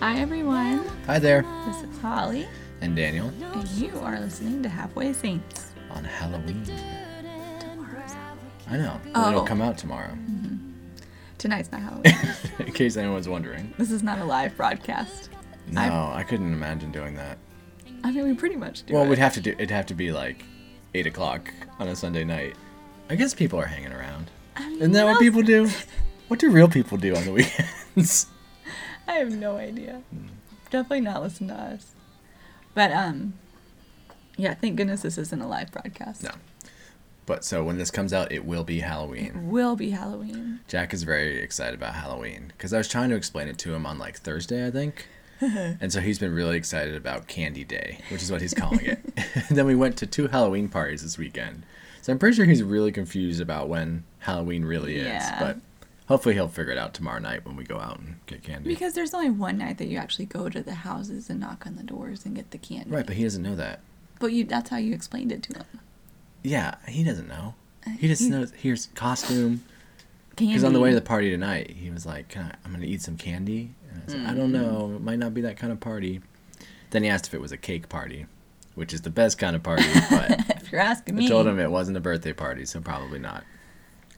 Hi, everyone. Hi there. This is Holly, And Daniel and you are listening to Halfway Saints. on Halloween. Tomorrow's Halloween. I know. Oh. It'll come out tomorrow. Mm-hmm. Tonight's not Halloween. In case anyone's wondering. this is not a live broadcast. No, I- I, couldn't imagine doing that. I mean, we pretty much do Well, it. we'd have to do. It'd have to be like eight o'clock on a Sunday night. I guess people are hanging around. I mean, Isn't that what people do? What do real people do on the weekends? I have no idea. Definitely not listen to us. But um, yeah. Thank goodness this isn't a live broadcast. No. But so when this comes out, it will be It Halloween. will be Halloween. Jack is very excited about Halloween because I was trying to explain it to him on like Thursday, I think. and so he's been really excited about Candy Day, which is what he's calling it. and then we went to two Halloween parties this weekend. So I'm pretty sure he's really confused about when Halloween really is. Yeah. But hopefully he'll figure it out tomorrow night when we go out and get candy. Because there's only one night that you actually go to the houses and knock on the doors and get the candy. right, but he doesn't know that. But you that's how you explained it to him. Yeah, he doesn't know. He just uh, knows here's costume. Candy. Because on the way to the party tonight, he was like, Can I, I'm going to eat some candy. And I said, I don't mm. know. It might not be that kind of party. Then he asked if it was a cake party, which is the best kind of party. But if you're asking me. I told him it wasn't a birthday party, so probably not.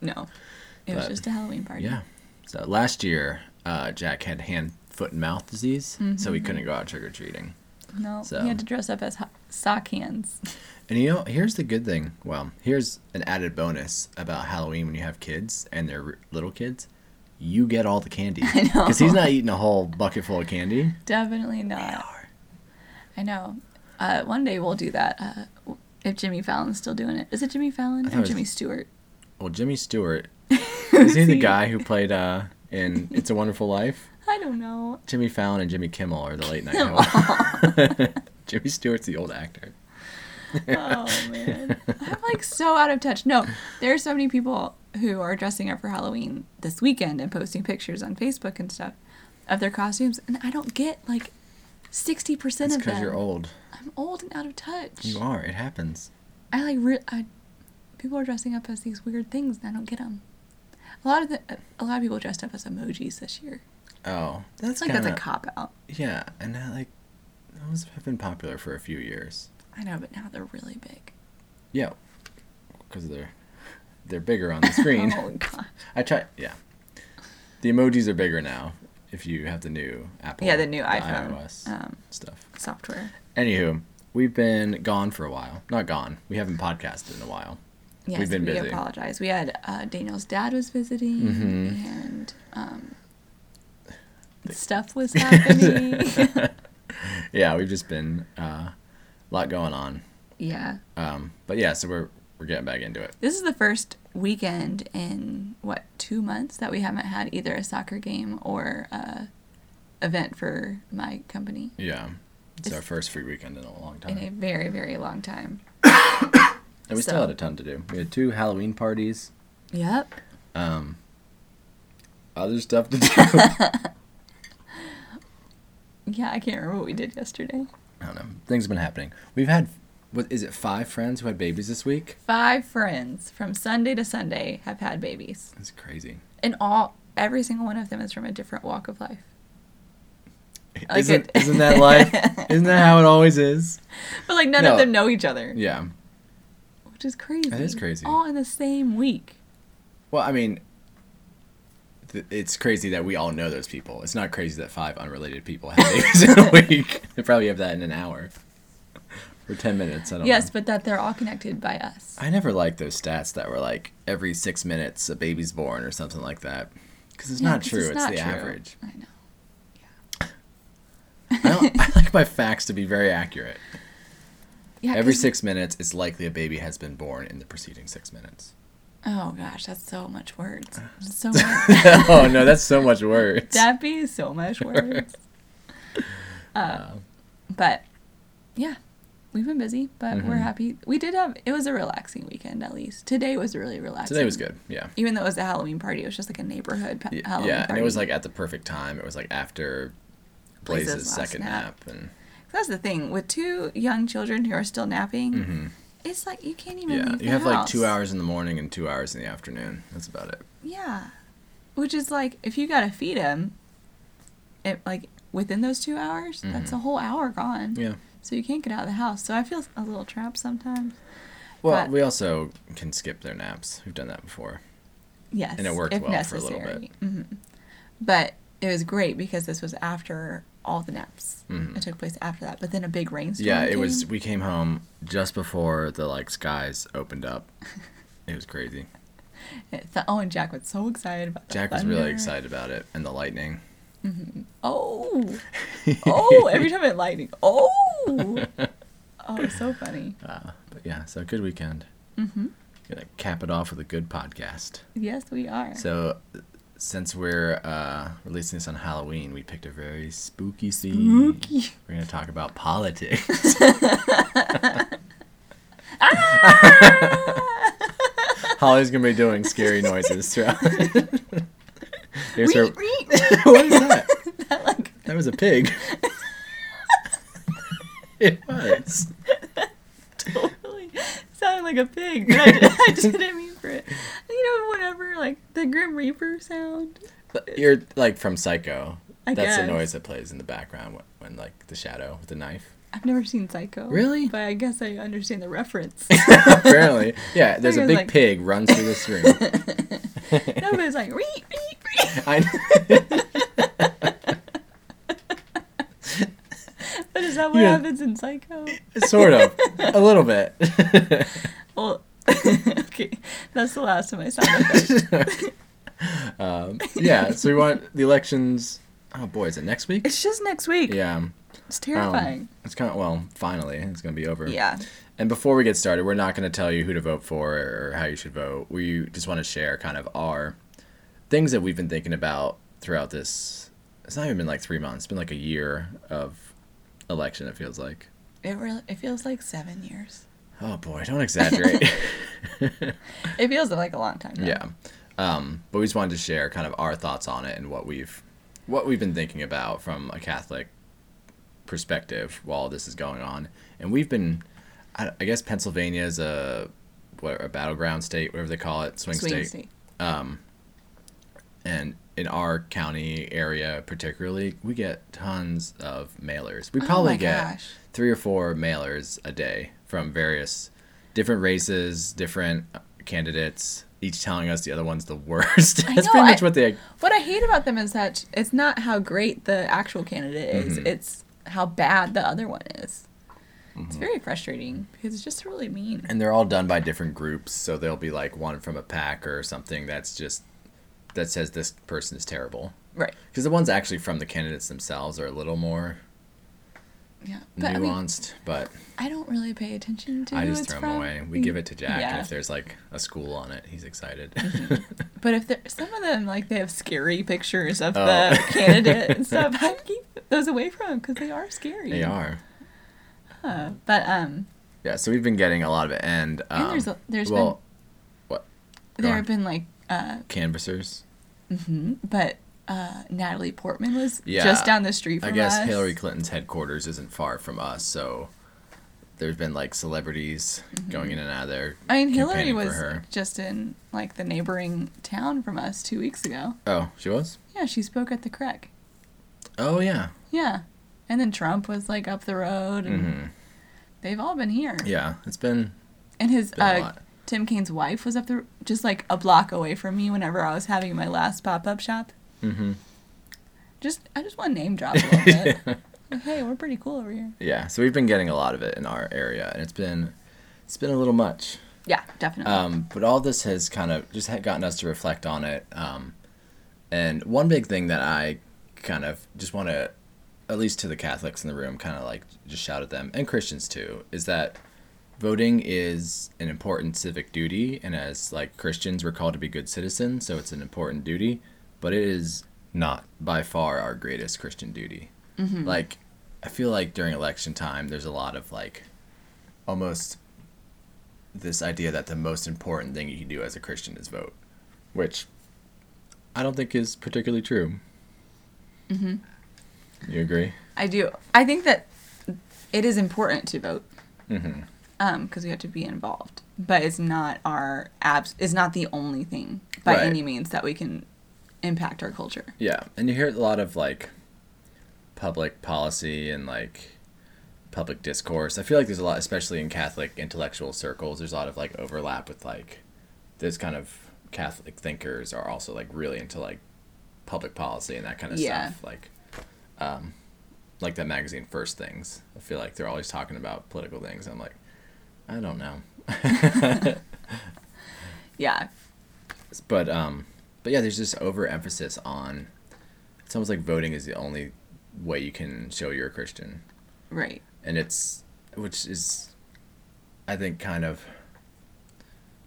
No. It was But- just a Halloween party. Yeah. So last year, uh, Jack had hand, foot, and mouth disease, so he Mm-hmm. couldn't go out trick or treating. No. So- He had to dress up as ho- sock hands. And you know, here's the good thing. Well, here's an added bonus about Halloween when you have kids and they're r- little kids. You get all the candy. I know. Because he's not eating a whole bucket full of candy. Definitely not. I know. Uh, one day we'll do that. Uh, if Jimmy Fallon's still doing it. Is it Jimmy Fallon or Jimmy Stewart? Well, Jimmy Stewart, is he the guy who played uh, in It's a Wonderful Life? I don't know. Jimmy Fallon and Jimmy Kimmel are the late night hosts. Jimmy Stewart's the old actor. Oh man, I'm like so out of touch. No, there are so many people who are dressing up for Halloween this weekend and posting pictures on Facebook and stuff of their costumes, and I don't get like sixty percent It's of because you're old. I'm old and out of touch. You are. It happens. I like re- I, people are dressing up as these weird things, and I don't get them. A lot of the a lot of people dressed up as emojis this year. Oh, that's like kinda, that's a cop out. Yeah, and uh, like those have been popular for a few years. I know, but now they're really big. Yeah, because they're they're bigger on the screen. oh god. I try. Yeah, the emojis are bigger now. If you have the new Apple, Yeah, the new iPhone iOS um, stuff. software. Anywho, we've been gone for a while. Not gone. We haven't podcasted in a while. Yes, We've been we busy. apologize. We had uh, Daniel's dad was visiting, Mhm. and um, stuff was happening. yeah, we've just been uh, a lot going on. yeah, Um, but yeah, so we're we're getting back into it. this is the first weekend in what two months that we haven't had either a soccer game or a event for my company Yeah, it's, It's- our first free weekend in a long time. in a very very long time. and we still had a ton to do. We had two Halloween parties. Yep. Um, other stuff to do. Yeah, I can't remember what we did yesterday. I don't know. Things have been happening. We've had what is it? Five friends who had babies this week. Five friends from Sunday to Sunday have had babies, That's crazy. and all every single one of them is from a different walk of life. Like isn't it- isn't that life? isn't that how it always is? But like none No. of them know each other, Yeah. Which is crazy. That is crazy. All in the same week. Well, I mean, th- it's crazy that we all know those people. It's not crazy that five unrelated people have babies in a week. They probably have that in an hour or ten minutes. I don't Yes, know. but that they're all connected by us. I never liked those stats that were like every six minutes a baby's born or something like that. Because it's Yeah, not true. It's, not the true. average. I know. I, don't, I like my facts to be very accurate. Yeah. Every six minutes, it's likely a baby has been born in the preceding six minutes. Oh gosh, that's so much words. So much. oh no, that's so much words. That'd be so much words. Uh, but yeah, we've been busy, but we're Mhm. happy. We did have. It was a relaxing weekend at least. Today was really relaxing. Today was good. Yeah. Even though it was a Halloween party, it was just like a neighborhood pa- Y- Halloween yeah, party. and it was like at the perfect time. It was like after Blaze's Blaze's second nap. nap, and That's the thing with two young children who are still napping. hmm It's like you can't even yeah, you have like two hours in the morning and two hours in the afternoon. That's about it. Yeah, which is like if you gotta feed them, it like within those two hours, that's a whole hour gone. Yeah. So you can't get out of the house. So I feel a little trapped sometimes. Well, But- we also can skip their naps. We've done that before. Yes. And it worked well for a little necessary. hmm But it was great because this was after all the naps. Mhm. It took place after that. But then a big rainstorm. Yeah, it was. We came home just before the like skies opened up. It was crazy. It- oh, and Jack was so excited about Jack was really excited about it and the lightning. Oh, oh! Every time it lightning. Oh, oh, so funny. Uh, but yeah, so good weekend. Mm-hmm. Gonna cap it off with a good podcast. Yes, we are. So, since we're uh, releasing this on Halloween, we picked a very spooky theme. Spooky. We're gonna talk about politics. Holly's gonna be doing scary noises throughout. Here's her. What is that? That, like, That was a pig. it was. Sounded like a pig. But I, just, I just didn't mean for it. You know, whatever, like the Grim Reaper sound. You're like from Psycho. I That's the noise that plays in the background when, when like the shadow with the knife. I've never seen Psycho. Really? But I guess I understand the reference. Apparently, yeah. There's a big like- pig runs through this room. no, but it's like reet, reet, reet. I But is that what Yeah. happens in Psycho? sort of a little bit. Okay, that's the last of my sound effects. um, yeah. So we want the elections. Oh boy, is it next week? It's just next week. Yeah. It's Um, terrifying. it's kind of well. Finally, it's gonna be over. yeah. And before we get started, we're not going to tell you who to vote for or how you should vote. We just want to share kind of our things that we've been thinking about throughout this. It's not even been like three months. It's been like a year of election. It feels like. It really it feels like seven years. Oh boy, don't exaggerate. It feels like a long time. though. yeah, um, but we just wanted to share kind of our thoughts on it and what we've what we've been thinking about from a Catholic perspective while this is going on. And we've been, I, I guess Pennsylvania is a what a battleground state, whatever they call it, swing, Swing state. state. Um, and in our county area particularly, we get tons of mailers. We Oh probably my get gosh. three or four mailers a day from various different races, different candidates, each telling us the other one's the worst. That's know, pretty much I- what they. What I hate about them is that it's not how great the actual candidate is; Mhm. it's how bad the other one is. Mm-hmm. It's very frustrating because it's just really mean. And they're all done by different groups, so there'll be like one from a pack or something that's just that says this person is terrible. Right. Because the ones actually from the candidates themselves are a little more Yeah. But I mean, nuanced, but I don't really pay attention to I just it's throw from. them away. We give it to Jack, and if there's like a school on it, he's excited. But if there, some of them like they have scary pictures of Oh. the candidate and stuff, I keep those away from because they are scary. they are. Uh, but um, Yeah, so we've been getting a lot of it, and um, and there's a, there's well, what go there on. have been like uh, canvassers. mhm, but uh, Natalie Portman was Yeah, just down the street from I guess us. Hillary Clinton's headquarters isn't far from us, so there's been like celebrities going in and out of there. Mm-hmm. I mean, Hillary was just in like the neighboring town from us two weeks ago. Oh, she was. Yeah, she spoke at the Craig. Oh yeah. Yeah, and then Trump was like up the road, and hmm they've all been here. Yeah, it's been And his been uh. Tim Kaine's wife was up the just like a block away from me whenever I was having my last pop up shop. Hmm Just I just want to name drop a little bit. Like, hey, we're pretty cool over here. Yeah, so we've been getting a lot of it in our area, and it's been it's been a little much. Yeah, definitely. Um, but all this has kind of just gotten us to reflect on it. Um, and one big thing that I kind of just want to, at least to the Catholics in the room, kind of like just shout at them, and Christians too, is that voting is an important civic duty. And as like Christians, we're called to be good citizens, so it's an important duty. But it is not by far our greatest Christian duty. Like, I feel like during election time, there's a lot of like almost this idea that the most important thing you can do as a Christian is vote, which I don't think is particularly true. Mhm. You agree? I do. I think that it is important to vote Mm-hmm. um because we have to be involved, but it's not our abs. It's not the only thing by Right. any means that we can impact our culture. Yeah, and you hear a lot of like public policy and like public discourse. I feel like there's a lot, especially in Catholic intellectual circles. There's a lot of like overlap with like this kind of Catholic thinkers are also like really into like public policy and that kind of Yeah. stuff. Like, um, like that magazine First Things. I feel like they're always talking about political things. I'm like, I don't know. Yeah. but um but yeah there's just overemphasis on it's almost like voting is the only way you can show you're a christian Right. and it's which is i think kind of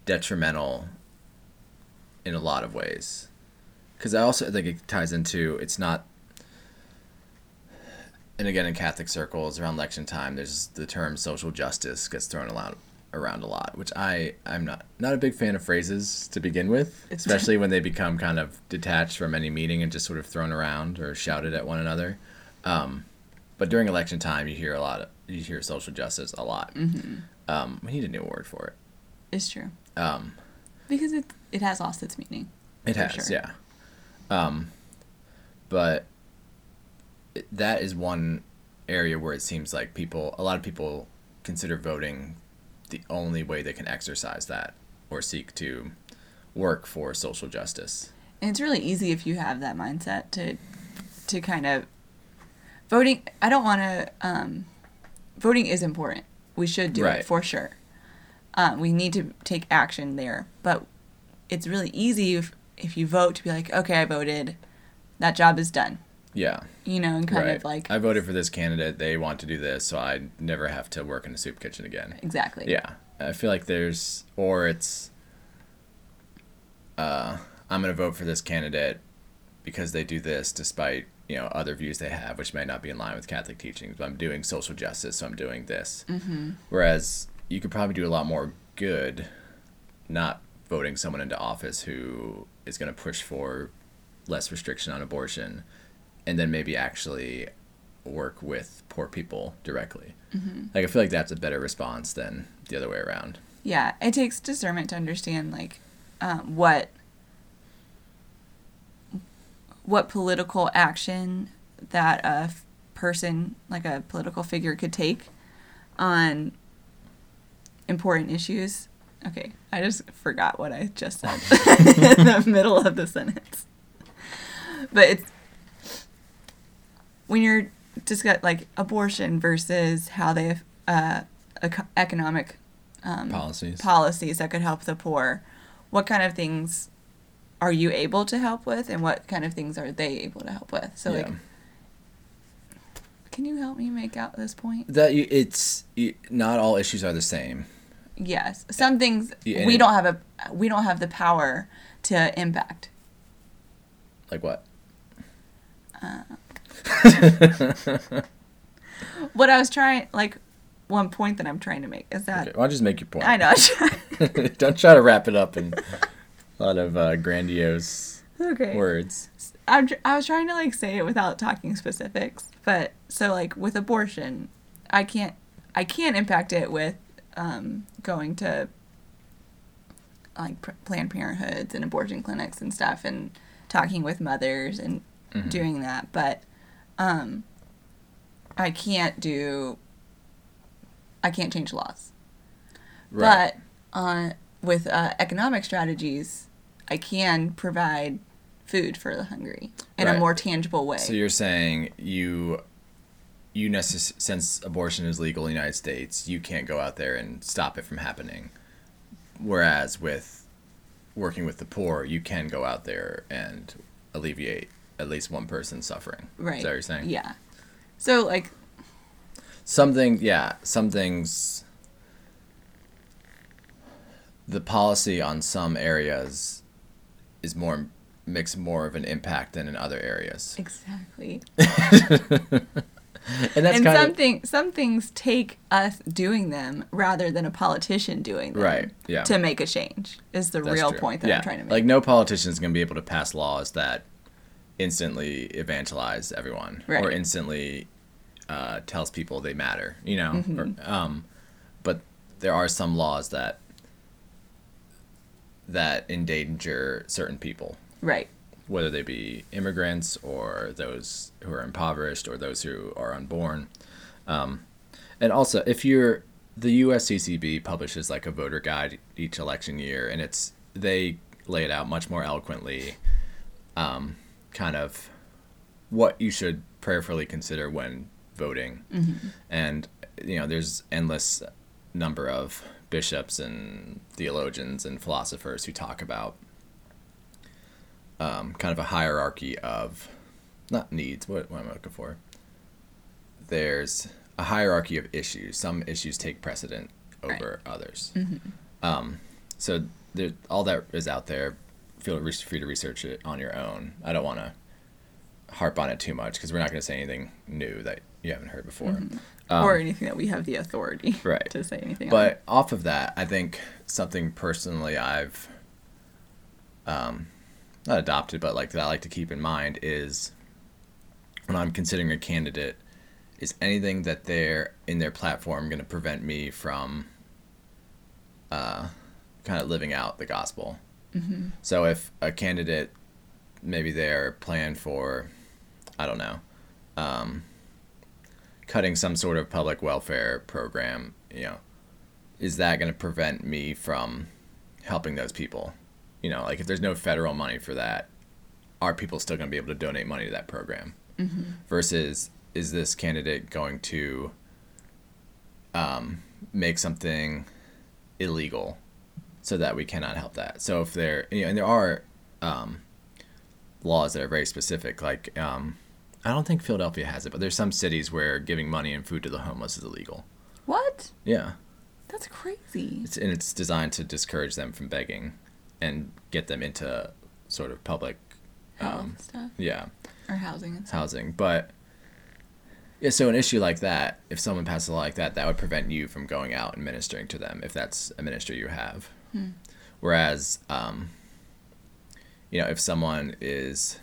detrimental in a lot of ways because i also think it ties into it's not and again in catholic circles around election time there's the term social justice gets thrown around around a lot which i i'm not not a big fan of phrases to begin with especially when they become kind of detached from any meaning and just sort of thrown around or shouted at one another um, but during election time you hear a lot of, you hear social justice a lot um, we need a new word for it. It's true. um, Because it it has lost its meaning. It has, sure. yeah. Um, but that is one area where it seems like people, a lot of people consider voting the only way they can exercise that or seek to work for social justice. And it's really easy if you have that mindset to to kind of voting I don't want to um voting is important. We should do Right. it for sure. Um, we need to take action there, but it's really easy if if you vote to be like, okay, I voted, that job is done. Yeah. You know, and kind right. of like I voted for this candidate. They want to do this, so I never have to work in a soup kitchen again. exactly. Yeah, I feel like there's, or it's, uh, I'm gonna vote for this candidate because they do this, despite you know other views they have, which may not be in line with Catholic teachings. But I'm doing social justice, so I'm doing this. Mm-hmm. Whereas you could probably do a lot more good, not voting someone into office who is gonna push for less restriction on abortion, and then maybe actually work with poor people directly. Like I feel like that's a better response than the other way around. Yeah, it takes discernment to understand like um, what what political action that a f- person like a political figure could take on important issues. Okay, I just forgot what I just said in the middle of the sentence. But it's when you're discuss like abortion versus how they uh, eco- economic um, Policies. policies that could help the poor. What kind of things are you able to help with, and what kind of things are they able to help with? So, yeah. like, can you help me make out this point? that you, it's you, not all issues are the same. Yes, some things Yeah, we don't have a we don't have the power to impact. Like what? What I was trying, like, one point that I'm trying to make is that Okay, why don't you just make your point? I know. Don't try to wrap it up in a lot of uh, grandiose okay. words. I'm, tr- I was trying to like say it without talking specifics, but so like with abortion, I can't I can't impact it with um, going to like pr- Planned Parenthoods and abortion clinics and stuff and talking with mothers and Mhm. doing that, but um, I can't do I can't change laws. Right. But on with uh, economic strategies, I can provide food for the hungry in Right. a more tangible way. So you're saying you, you necess- since abortion is legal in the United States, you can't go out there and stop it from happening. Whereas with working with the poor, you can go out there and alleviate at least one person suffering. right. Is that what you're saying? Yeah. So like Something, yeah, some things. The policy on some areas is more makes more of an impact than in other areas, exactly. and that's and kind some of thing, some things take us doing them rather than a politician doing them. Right, yeah. To make a change is the real true. point that yeah. I'm trying to make. Like no politician is going to be able to pass laws that instantly evangelize everyone or instantly uh, tells people they matter. You know, Mm-hmm. or, um, but there are some laws that that endanger certain people. right. whether they be immigrants or those who are impoverished or those who are unborn. Um, and also, if you're the USCCB publishes like a voter guide each election year, and it's they lay it out much more eloquently, um, kind of what you should prayerfully consider when voting. Mm-hmm. And you know, there's endless number of bishops and theologians and philosophers who talk about um, kind of a hierarchy of not needs. What, what am I looking for? There's a hierarchy of issues. Some issues take precedent over others. Um, so there, all that is out there. Feel free to research it on your own. I don't want to harp on it too much because we're not going to say anything new that you haven't heard before. Um, or anything that we have the authority Right. to say anything on. But off of that, I think something personally I've um, not adopted, but like that I like to keep in mind is when I'm considering a candidate, is anything that they're in their platform going to prevent me from uh, kind of living out the gospel? Mm-hmm. So if a candidate, maybe they're planned for, I don't know, um, cutting some sort of public welfare program, you know, is that going to prevent me from helping those people? You know, like if there's no federal money for that, are people still going to be able to donate money to that program? Mm-hmm. Versus, is this candidate going to um, make something illegal so that we cannot help that? So if there, you know, and there are um, laws that are very specific, like um, I don't think Philadelphia has it, but there's some cities where giving money and food to the homeless is illegal. what? Yeah. That's crazy. It's and it's designed to discourage them from begging and get them into sort of public um, stuff yeah, or housing and stuff. housing. But yeah, so an issue like that, if someone passes a law like that, that would prevent you from going out and ministering to them if that's a ministry you have. Hmm. Whereas, um, you know, if someone is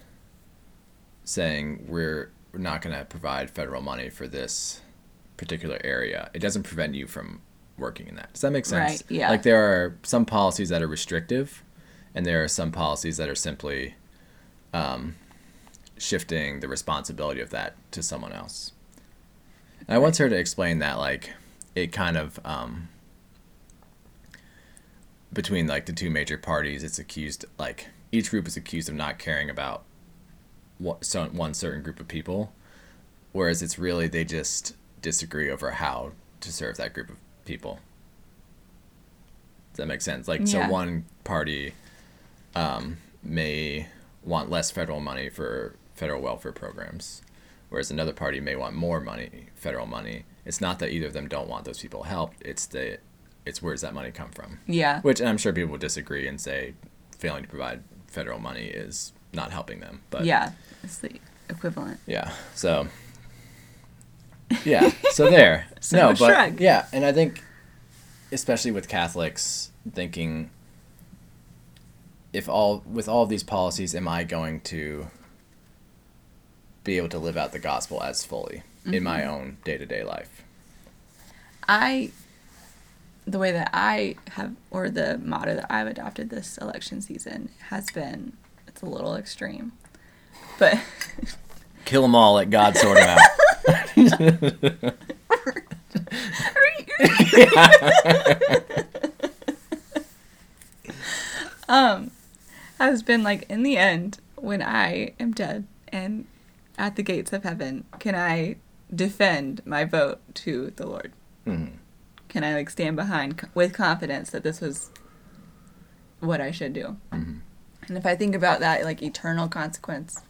saying we're not going to provide federal money for this particular area, it doesn't prevent you from working in that. Does that make sense? Right, yeah. Like there are some policies that are restrictive, and there are some policies that are simply um, shifting the responsibility of that to someone else. And I once heard it explain that like it kind of um, between like the two major parties, it's accused like each group is accused of not caring about what so one certain group of people, whereas it's really they just disagree over how to serve that group of people. Does that make sense? Like Yeah. so one party um, may want less federal money for federal welfare programs, whereas another party may want more money, federal money. It's not that either of them don't want those people helped. It's the, it's where does that money come from? Yeah. Which and I'm sure people would disagree and say failing to provide federal money is not helping them. But yeah. It's the equivalent. yeah. So yeah. So there. So no, but shrug. yeah, and I think especially with Catholics thinking if all with all of these policies am I going to be able to live out the gospel as fully in Mm-hmm. my own day-to-day life? I, the way that I have, or the motto that I've adopted this election season has been, it's a little extreme, but Kill them all, let God sort them out. um, has been like in the end when I am dead and at the gates of heaven, can I defend my vote to the Lord? Mhm. Can I like stand behind co- with confidence that this was what I should do? Mhm. And if I think about that like eternal consequence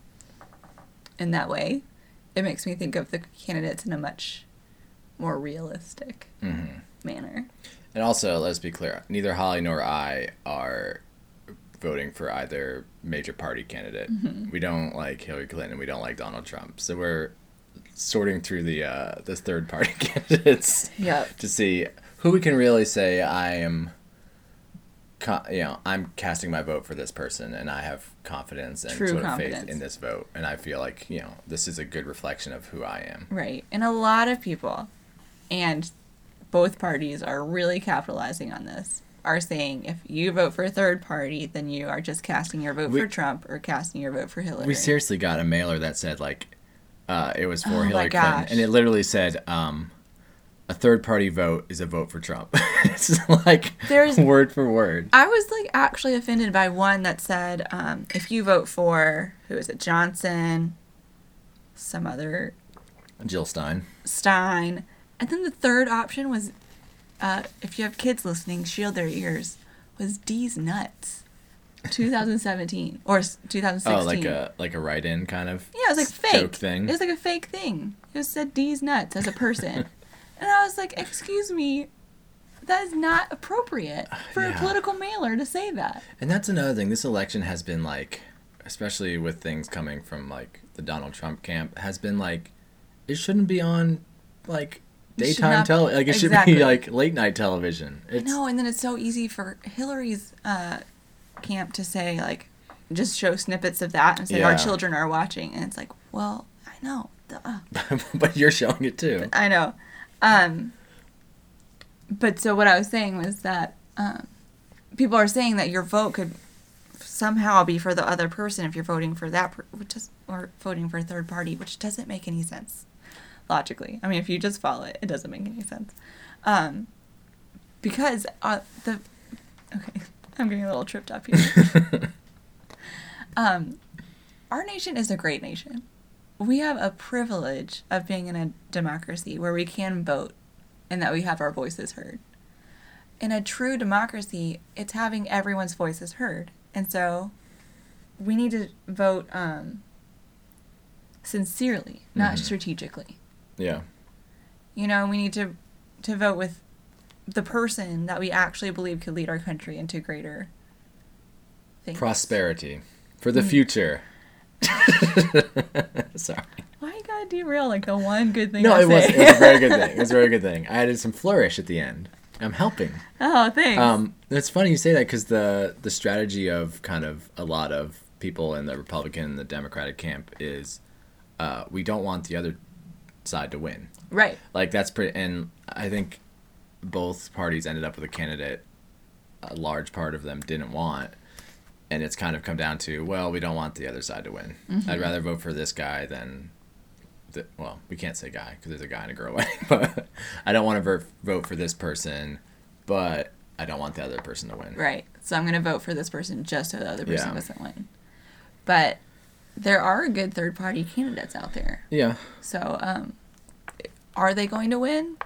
in that way, it makes me think of the candidates in a much more realistic Mhm. manner. And also, let's be clear: neither Holly nor I are voting for either major party candidate. We don't like Hillary Clinton. We don't like Donald Trump. So we're sorting through the uh, the third party candidates Yep. to see who we can really say I am. co- You know, I'm casting my vote for this person, and I have confidence and True sort of confidence. faith in this vote, and I feel like you know this is a good reflection of who I am. Right. And a lot of people and both parties are really capitalizing on this are saying if you vote for a third party, then you are just casting your vote We- for Trump or casting your vote for Hillary. We seriously got a mailer that said like uh, it was for Oh Hillary Clinton, and it literally said um, a third party vote is a vote for Trump. it's like There's- word for word. I was like actually offended by one that said um, if you vote for who is it Johnson, some other Jill Stein. Stein, and then the third option was uh, if you have kids listening, shield their ears. Was Deez Nuts, 2017 or s- 2016? Oh, like a like a write-in kind of. Yeah, it was like fake. thing. It was like a fake thing. It was said Deez Nuts as a person. and I was like, excuse me, that is not appropriate for a political mailer to say that. And that's another thing. This election has been like, especially with things coming from like the Donald Trump camp, has been like, it shouldn't be on like daytime tele. Like it Exactly. should be like late night television. I It's, know, and then it's so easy for Hillary's uh, camp to say, like, just show snippets of that and say, our children are watching. And it's like, well, I know. But you're showing it too. I know. Um, but so what I was saying was that um, people are saying that your vote could somehow be for the other person if you're voting for that, per- which is, or voting for a third party, which doesn't make any sense logically. I mean, if you just follow it, it doesn't make any sense. Um, because uh, the okay, I'm getting a little tripped up here. um, our nation is a great nation. We have a privilege of being in a democracy where we can vote and that we have our voices heard. In a true democracy, it's having everyone's voices heard. And so we need to vote um, sincerely, not Mhm. strategically. yeah. You know, we need to to vote with the person that we actually believe could lead our country into greater things. Prosperity for the Mm. future. Sorry. Why you gotta derail like the one good thing? No, I it was, it was a very good thing. It was a very good thing. I added some flourish at the end. I'm helping. oh, thanks. Um, it's funny you say that because the the strategy of kind of a lot of people in the Republican and the Democratic camp is uh, we don't want the other side to win. right. Like that's pretty, and I think both parties ended up with a candidate. A large part of them didn't want, and it's kind of come down to well, we don't want the other side to win. I'd rather vote for this guy than. The, well, we can't say guy because there's a guy and a girl wedding, but I don't want to vote vote for this person, but I don't want the other person to win. Right. So I'm gonna vote for this person just so the other person Yeah. doesn't win. But there are good third party candidates out there. Yeah, So um, are they going to win?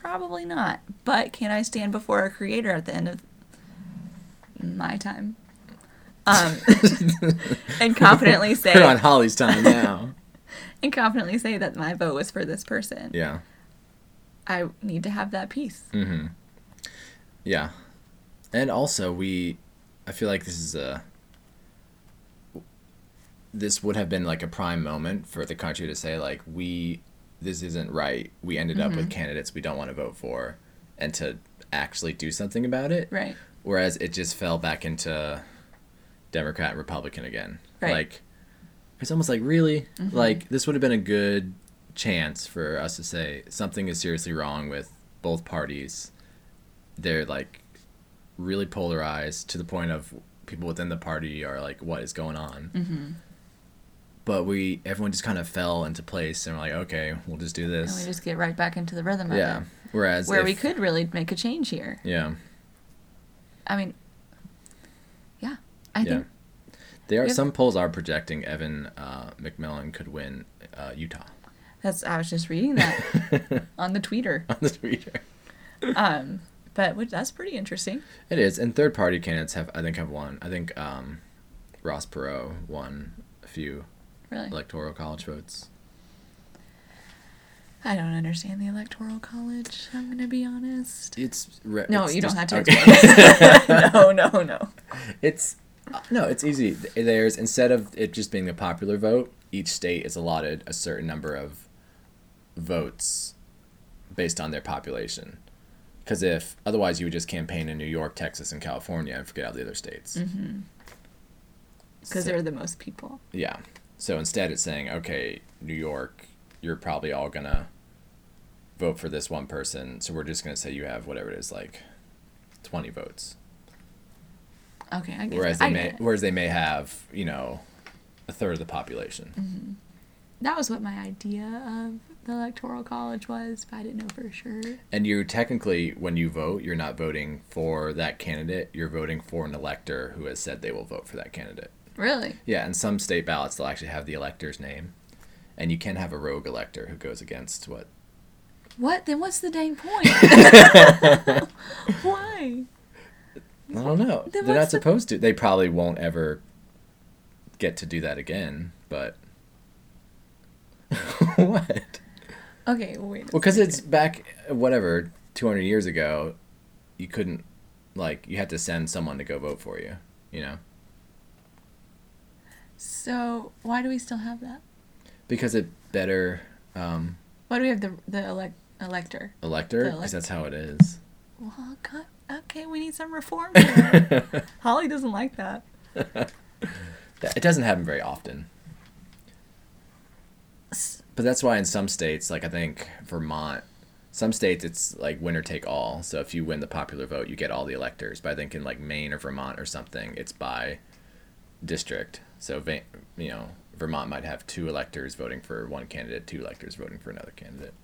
Probably not. But can I stand before a creator at the end of my time? Um, and confidently say We're on Holly's time now. and confidently say that my vote was for this person. yeah. I need to have that peace. Mm-hmm. Yeah, and also we, I feel like this is a. This would have been like a prime moment for the country to say like we, this isn't right. We ended up with candidates we don't want to vote for, and to actually do something about it. Right. Whereas it just fell back into Democrat and Republican again. Right. Like it's almost like really like this would have been a good chance for us to say something is seriously wrong with both parties. They're like really polarized to the point of people within the party are like, "What is going on?" Mm-hmm. But we everyone just kind of fell into place and we're like, "Okay, we'll just do this. And we just get right back into the rhythm of Yeah. it. Whereas Where if- we could really make a change here. yeah, I mean, yeah. I yeah. think There are some polls are projecting Evan uh, McMullin could win uh, Utah that's, I was just reading that on the tweeter. on the Twitter. Um, but which, that's pretty interesting. It is, and third party candidates have I think have won. I think um, Ross Perot won a few Really. electoral college votes. I don't understand the electoral college. I'm going to be honest. It's re- No, it's you don't have to okay. explain. no, no, no. it's uh, no, it's easy. There's instead of it just being the popular vote, each state is allotted a certain number of votes based on their population. Because if otherwise, you would just campaign in New York, Texas, and California and forget all the other states. Mm-hmm. Because So- they're the most people. Yeah. So instead, it's saying, okay, New York, you're probably all gonna vote for this one person. So we're just gonna say you have whatever it is, like twenty votes, Okay, I guess. whereas they may get it. whereas they may have whereas I may whereas they may have you know a third of the population. Mm-hmm. That was what my idea of the electoral college was, but I didn't know for sure. And you technically, when you vote, you're not voting for that candidate. You're voting for an elector who has said they will vote for that candidate. Really? Yeah, and some state ballots they'll actually have the elector's name, and you can have a rogue elector who goes against what. What? Then what's the dang point? Why? I don't know. Then They're not the- supposed to. They probably won't ever get to do that again. But what? Okay, well, wait. Well, because it's back, whatever, 200 years ago, you couldn't, like, you had to send someone to go vote for you, you know? So why do we still have that? Because it better um, Why do we have the the elect elector? elector, because that's how it is. Well, God, okay, we need some reform. Holly doesn't like that. It doesn't happen very often. But that's why in some states, like I think Vermont, some states it's like winner take all. So if you win the popular vote, you get all the electors. But I think in like Maine or Vermont or something, it's by district. So you know, Vermont might have two electors voting for one candidate, two electors voting for another candidate.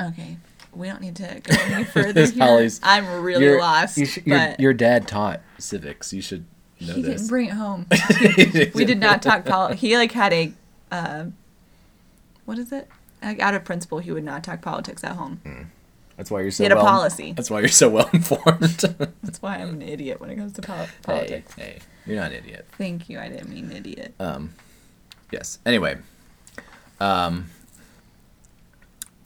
Okay, we don't need to go any further here. Holly's- I'm really Your- lost. you should- your, but your dad taught civics. You should know he this. didn't bring it home. we did not talk poli- He like had a, uh, what is it? Like out of principle, he would not talk politics at home. That's why you're so He had a well, policy. That's why you're so well informed. That's why I'm an idiot when it comes to pol- politics. hey, you're not an idiot. Thank you. I didn't mean idiot. Um, yes. Anyway, um,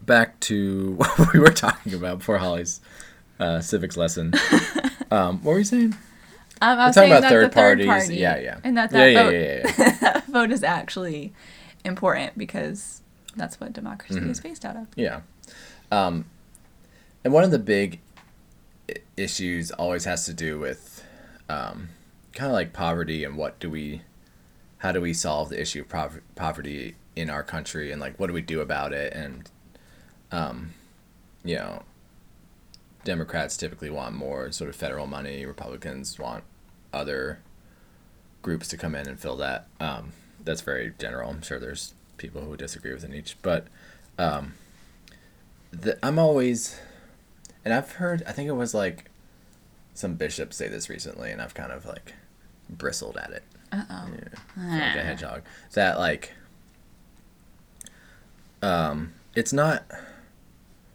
back to what we were talking about before Holly's uh, civics lesson. Um, what were you saying? Um, I We're was talking about that third the third parties. party, Yeah, yeah. and that that yeah, vote, yeah, yeah, that vote is actually important because that's what democracy Mm-hmm. is based out of. Yeah. Um, and one of the big issues always has to do with um, kind of like poverty and what do we, how do we solve the issue of prov- poverty in our country and like what do we do about it and, um, you know, Democrats typically want more sort of federal money. Republicans want other groups to come in and fill that. Um, that's very general. I'm sure there's people who disagree within each, but um, the, I'm always, and I've heard. I think it was like some bishops say this recently, and I've kind of like bristled at it. Uh oh. Yeah, like a hedgehog. That like, um, it's not.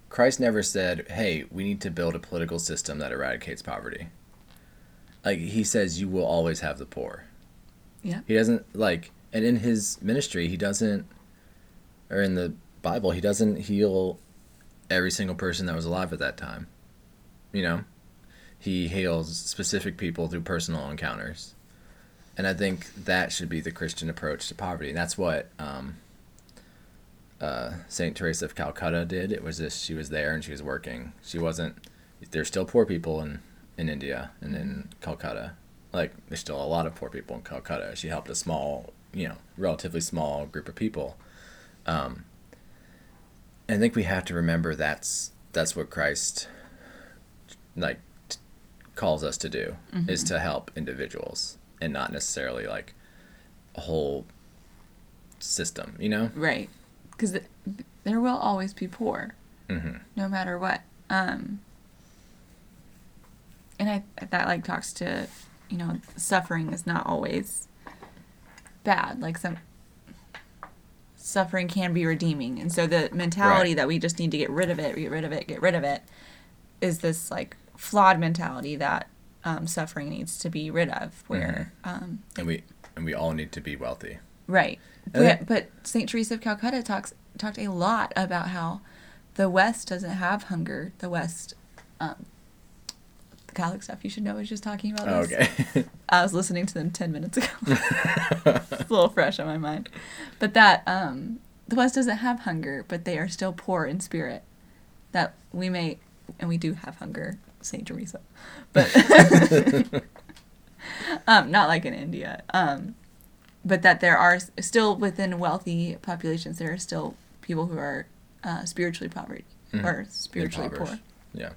Christ never said, "Hey, we need to build a political system that eradicates poverty." Like he says, you will always have the poor. Yeah. He doesn't like, and in his ministry, he doesn't, or in the Bible, he doesn't heal every single person that was alive at that time. You know, he heals specific people through personal encounters, and I think that should be the Christian approach to poverty. And that's what um, uh, Saint Teresa of Calcutta did. It was this: she was there and she was working. She wasn't. There's still poor people in in India and in Calcutta. Like there's still a lot of poor people in Calcutta. She helped a small, you know, relatively small group of people. Um, I think we have to remember that's that's what Christ like t- calls us to do is to help individuals and not necessarily like a whole system, you know? Right. Because th- there will always be poor, hmm no matter what. Um, and I that like talks to, you know, suffering is not always bad. Like some suffering can be redeeming, and so the mentality Right. that we just need to get rid of it, get rid of it, get rid of it, is this like flawed mentality that um, suffering needs to be rid of. Where um, And we and we all need to be wealthy. Right. But, but St. Teresa of Calcutta talks talked a lot about how the West doesn't have hunger. The West, um, the Catholic stuff you should know is just talking about Oh, this. okay. I was listening to them 10 minutes ago. it's a little fresh on my mind. But that um, the West doesn't have hunger, but they are still poor in spirit. That we may, and we do have hunger, St. Teresa. But um, not like in India. Um, but that there are still within wealthy populations, there are still people who are uh, spiritually poverty Mhm. or spiritually poor. Yeah.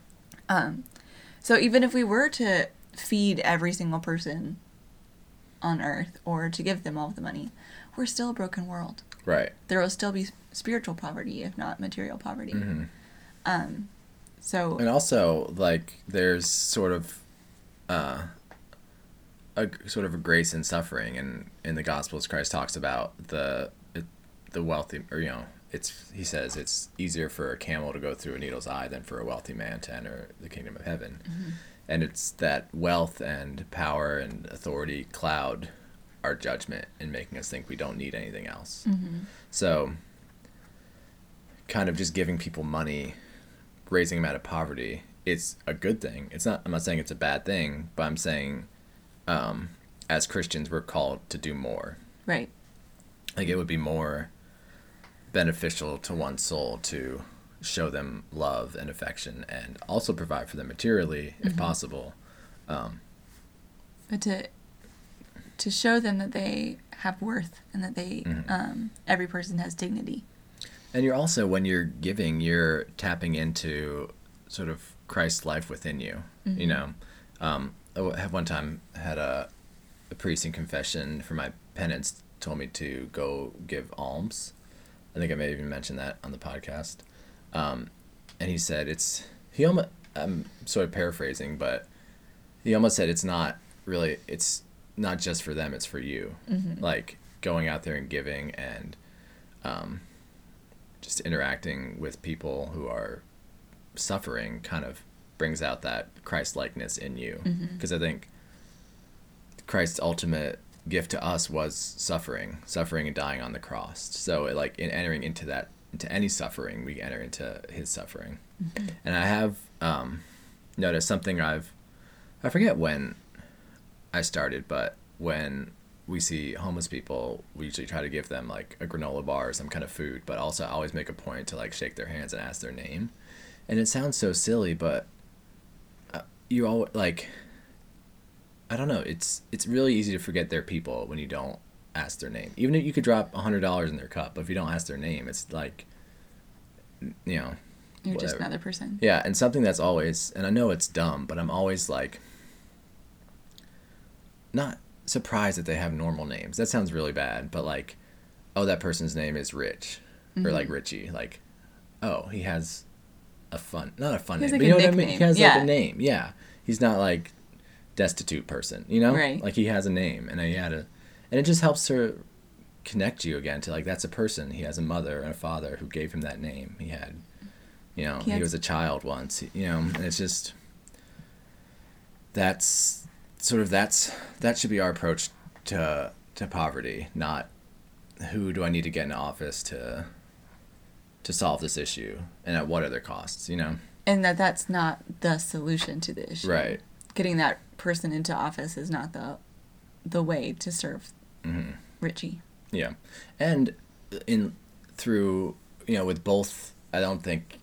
Um, So even if we were to feed every single person on earth or to give them all the money, we're still a broken world. Right. There will still be spiritual poverty, if not material poverty. Mm-hmm. Um, so And also, like, there's sort of uh, a sort of a grace in suffering, and in the Gospels, Christ talks about the the wealthy, or you know, it's he says it's easier for a camel to go through a needle's eye than for a wealthy man to enter the kingdom of heaven, and it's that wealth and power and authority cloud our judgment and making us think we don't need anything else. So, kind of just giving people money raising them out of poverty it's a good thing. It's not i'm not saying it's a bad thing but i'm saying um, as christians we're called to do more. Right, like it would be more beneficial to one's soul to show them love and affection and also provide for them materially if possible but to to show them that they have worth and that they um, every person has dignity. And you're also, when you're giving, you're tapping into sort of Christ's life within you. You know, um, I have one time had a, a priest in confession for my penance told me to go give alms. I think I may have even mentioned that on the podcast. Um, and he said it's he almost I'm sort of paraphrasing, but he almost said it's not really it's not just for them, it's for you. Like going out there and giving and um, just interacting with people who are suffering kind of brings out that Christ likeness in you. Because I think Christ's ultimate gift to us was suffering, suffering and dying on the cross. So, like, in entering into that, into any suffering, we enter into his suffering. And I have um, noticed something I've, I forget when I started, but when we see homeless people, we usually try to give them like a granola bar or some kind of food, but also I always make a point to like shake their hands and ask their name. And it sounds so silly, but uh, you all like I don't know, it's it's really easy to forget their people when you don't ask their name. Even if you could drop a hundred dollars in their cup, but if you don't ask their name, it's like you know, You're just another person. yeah, and something that's always, and I know it's dumb, but I'm always like, not surprised that they have normal names. That sounds really bad, but like, oh, that person's name is Rich, or like mm-hmm. Richie. Like, oh, he has a fun, not a fun name, like, but you know what I mean? He has Yeah. like a name. Yeah, he's not like destitute person. You know, Right. like he has a name, and he had a, and it just helps to connect you again to like that's a person. He has a mother and a father who gave him that name. He had, you know, He he, was a child once. You know, and it's just that's sort of that's that should be our approach to to poverty, not who do I need to get in office to to solve this issue and at what other costs, you know? And that that's not the solution to the issue. Right. Getting that person into office is not the the way to serve Mm-hmm. Richie. Yeah, and in through you know with both, I don't think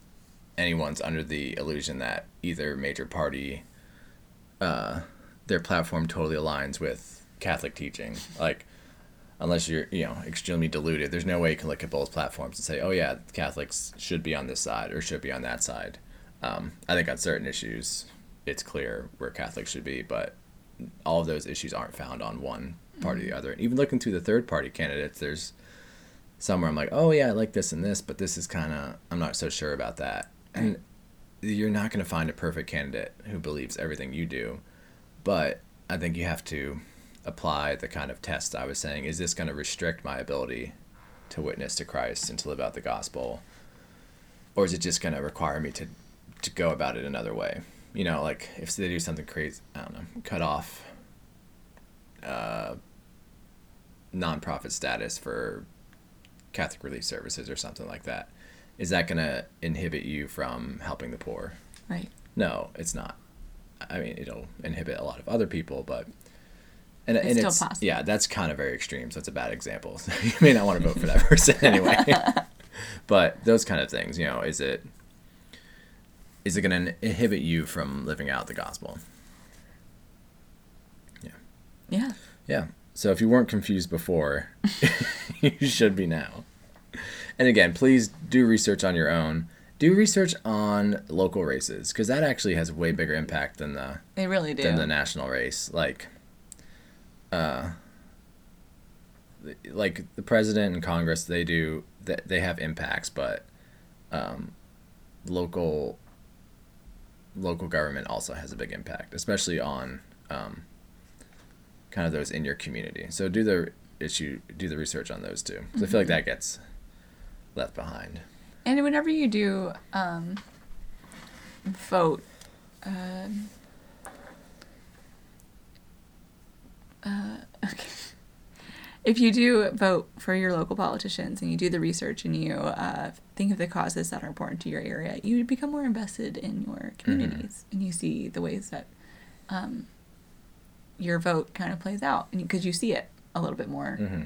anyone's under the illusion that either major party, uh, their platform totally aligns with Catholic teaching. Like, unless you're you know extremely deluded, there's no way you can look at both platforms and say, oh yeah, Catholics should be on this side or should be on that side. Um, I think on certain issues, it's clear where Catholics should be, but all of those issues aren't found on one party or the mm-hmm. other. And even looking through the third party candidates, there's somewhere I'm like, oh yeah, I like this and this, but this is kind of I'm not so sure about that. And you're not going to find a perfect candidate who believes everything you do, but I think you have to apply the kind of test I was saying. Is this going to restrict my ability to witness to Christ and to live out the gospel, or is it just going to require me to to go about it another way? You know, like if they do something crazy, I don't know, cut off uh, nonprofit status for Catholic Relief Services or something like that. Is that going to inhibit you from helping the poor? Right. No, it's not. I mean, it'll inhibit a lot of other people, but and, It's and still it's possible. yeah, that's kind of very extreme. So it's a bad example. So you may not want to vote for that person anyway. but those kind of things, you know, is it is it going to inhibit you from living out the gospel? Yeah. Yeah. Yeah. So if you weren't confused before, you should be now. And again, please do research on your own. Do research on local races because that actually has way bigger impact than the They really do. than the national race. Like, uh, the- like the president and Congress, they do they have impacts, but um, local local government also has a big impact, especially on um, kind of those in your community. So do the issue, do the research on those too, because I feel like that gets left behind. And whenever you do um, vote, um, uh, okay. If you do vote for your local politicians and you do the research and you uh, think of the causes that are important to your area, you become more invested in your communities and you see the ways that um, your vote kind of plays out because you see it a little bit more hmm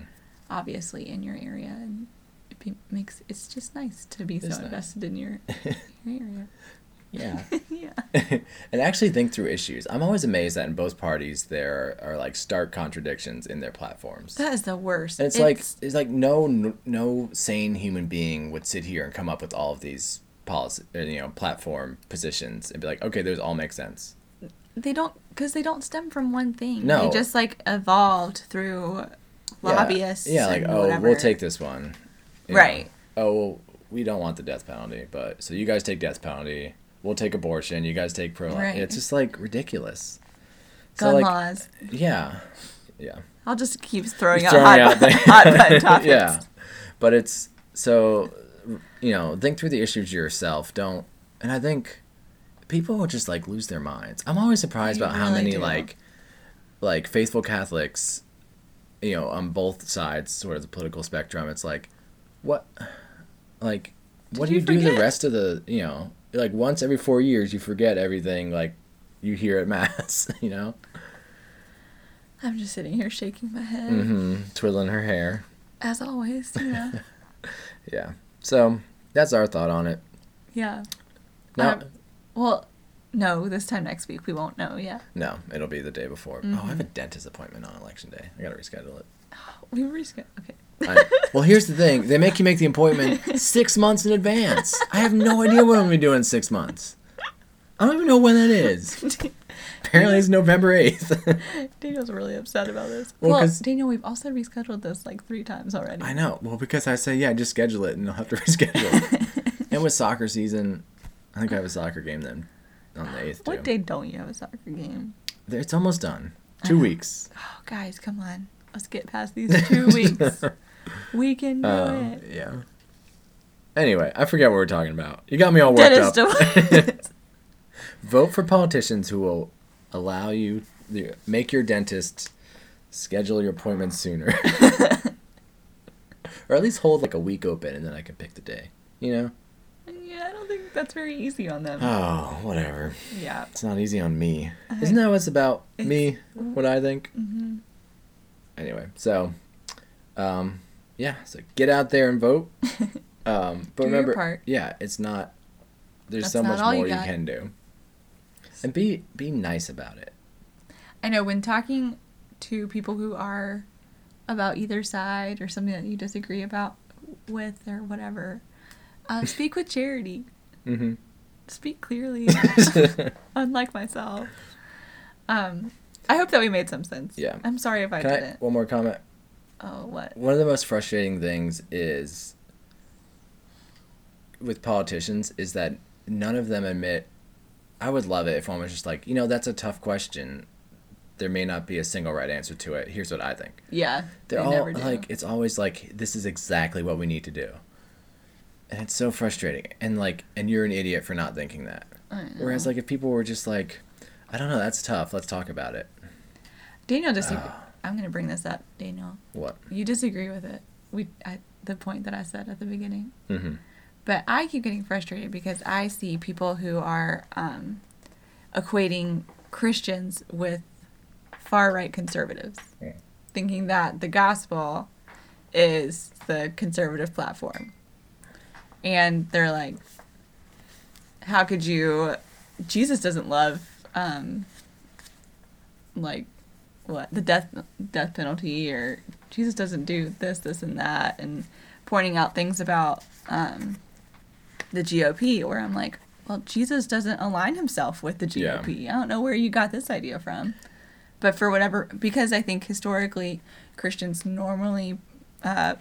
obviously in your area and it be, makes it's just nice to be so nice. invested in your, your area Yeah. yeah and actually think through issues. I'm always amazed that in both parties there are like stark contradictions in their platforms. that is the worst And it's, like it's like no no sane human being would sit here and come up with all of these policy uh, you know platform positions and be like okay those all make sense. they don't because they don't stem from one thing No. they just like evolved through lobbyists Yeah, like oh whatever. we'll take this one. you know. Right. Oh well, we don't want the death penalty, but so you guys take death penalty. We'll take abortion. You guys take pro. Right. It's just like ridiculous. So, gun like, laws Yeah. Yeah. i'll just keep throwing Just out throwing hot, out hot topics yeah, but it's so you know think through the issues yourself. Don't and I think people will just like lose their minds. I'm always surprised about how many do. like like faithful Catholics, you know, on both sides sort of the political spectrum. It's like what like what Did do you you do the rest of the you know like once every four years you forget everything like you hear at mass you know i'm just sitting here shaking my head Mm-hmm. twiddling her hair as always yeah yeah so that's our thought on it yeah now Um, well no this time next week we won't know yet No, it'll be the day before. Oh, Mm-hmm. I have a dentist appointment on election day. I gotta reschedule it. we reschedule. okay I, well, here's the thing: they make you make the appointment six months in advance. I have no idea what I'm gonna be doing in six months. I don't even know when that is. Apparently, it's November eighth. Daniel's really upset about this. Well, Well, Daniel, we've also rescheduled this like three times already. I know. Well, because I say yeah, just schedule it, and I'll have to reschedule. and with soccer season, I think I have a soccer game then on the eighth What too. day don't you have a soccer game? It's almost done. Two weeks. Oh, guys, come on. Let's get past these two weeks. We can do Um, it. yeah. Anyway, I forget what we're talking about. You got me all worked up. Vote for politicians who will allow you make your dentist schedule your appointment sooner, or at least hold like a week open, and then I can pick the day. You know? yeah, I don't think that's very easy on them. Oh, whatever. yeah. It's not easy on me. Isn't that what's about me? What I think. Mm-hmm. Anyway, so, um, yeah. So get out there and vote. Um, but remember, part. yeah, it's not. There's That's so not much all you more you, can do. And be be nice about it. I know when talking to people who are about either side or something that you disagree about with or whatever, uh, speak with charity. Mm-hmm. Speak clearly, unlike myself. Um, I hope that we made some sense. Yeah. I'm sorry if I Can I, didn't. one more comment. Oh, what? One of the most frustrating things is with politicians is that none of them admit. I would love it if one was just like, you know, that's a tough question. There may not be a single right answer to it. Here's what I think. Yeah. They're they all never do. like, it's always like, this is exactly what we need to do. And it's so frustrating. And like, and you're an idiot for not thinking that. I. Whereas, like, if people were just like, I don't know, that's tough. Let's talk about it. Daniel disagree. Ah. I'm gonna bring this up, Daniel. What? You disagree with it. We I, the point that I said at the beginning. Mm-hmm. But I keep getting frustrated because I see people who are um, equating Christians with far right conservatives, Yeah. thinking that the gospel is the conservative platform. And they're like, how could you? Jesus doesn't love, um, like, what the death death penalty, or Jesus doesn't do this, this, and that, and pointing out things about um, the GOP, where I'm like, well, Jesus doesn't align himself with the Yeah. GOP. I don't know where you got this idea from. But for whatever, because I think historically Christians normally uh,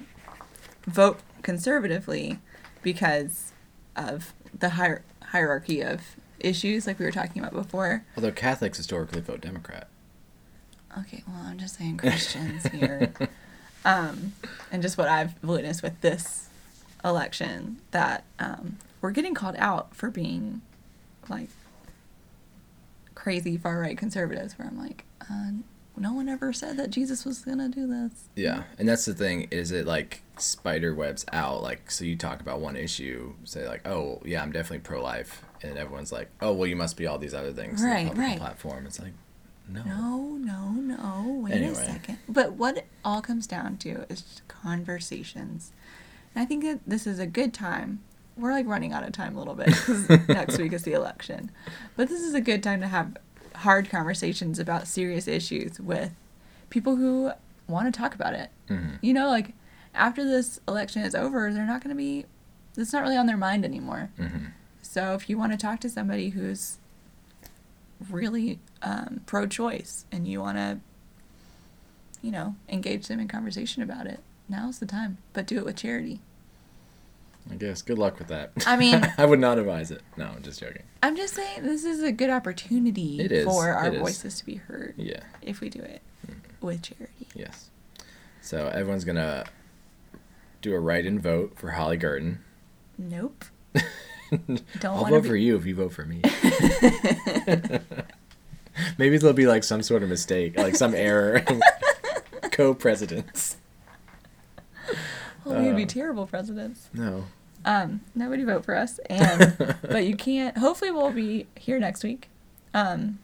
vote conservatively because of the hier- hierarchy of issues, like we were talking about before. Although Catholics historically vote Democrat. Okay, well, I'm just saying Christians here. Um, and just what I've witnessed with this election, that um, we're getting called out for being like crazy far right conservatives, where I'm like, uh, no one ever said that Jesus was going to do this. Yeah, and that's the thing. Is it like spider webs out? Like, so you talk about one issue, say like, oh yeah, I'm definitely pro life, and everyone's like, oh well, you must be all these other things. Right, right. Platform. It's like, no. No, no, no. Wait a second. But what it all comes down to is conversations. And I think that this is a good time. We're like running out of time a little bit because next week is the election. But this is a good time to have hard conversations about serious issues with people who want to talk about it. Mhm. You know, like after this election is over, they're not going to be, it's not really on their mind anymore. Mhm. So if you want to talk to somebody who's really um, pro-choice and you want to, you know, engage them in conversation about it, now's the time. But do it with charity. I guess. Good luck with that. I mean- I would not advise it. No, I'm just joking. I'm just saying this is a good opportunity for our voices to be heard Yeah. if we do it with charity. Yes. So everyone's gonna do a write-in vote for Holly garden Nope. Don't I'll vote be- for you if you vote for me. Maybe there'll be like some sort of mistake, like some error. Co-presidents. Well, we'd be Uh, terrible presidents. No. Um, nobody vote for us, and but you can't. Hopefully, we'll be here next week. Um,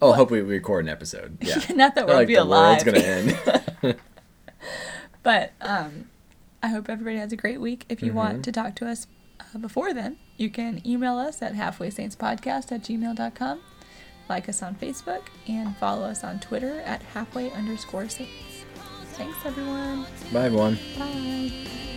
oh, hope we record an episode. Yeah. not that we'll like be the alive. world's gonna end. But um, I hope everybody has a great week. If you Mhm. want to talk to us uh, before then, you can email us at halfwaysaintspodcast at gmail.com, like us on Facebook, and follow us on Twitter at halfway underscore saints. Thanks, everyone. Bye, everyone. Bye.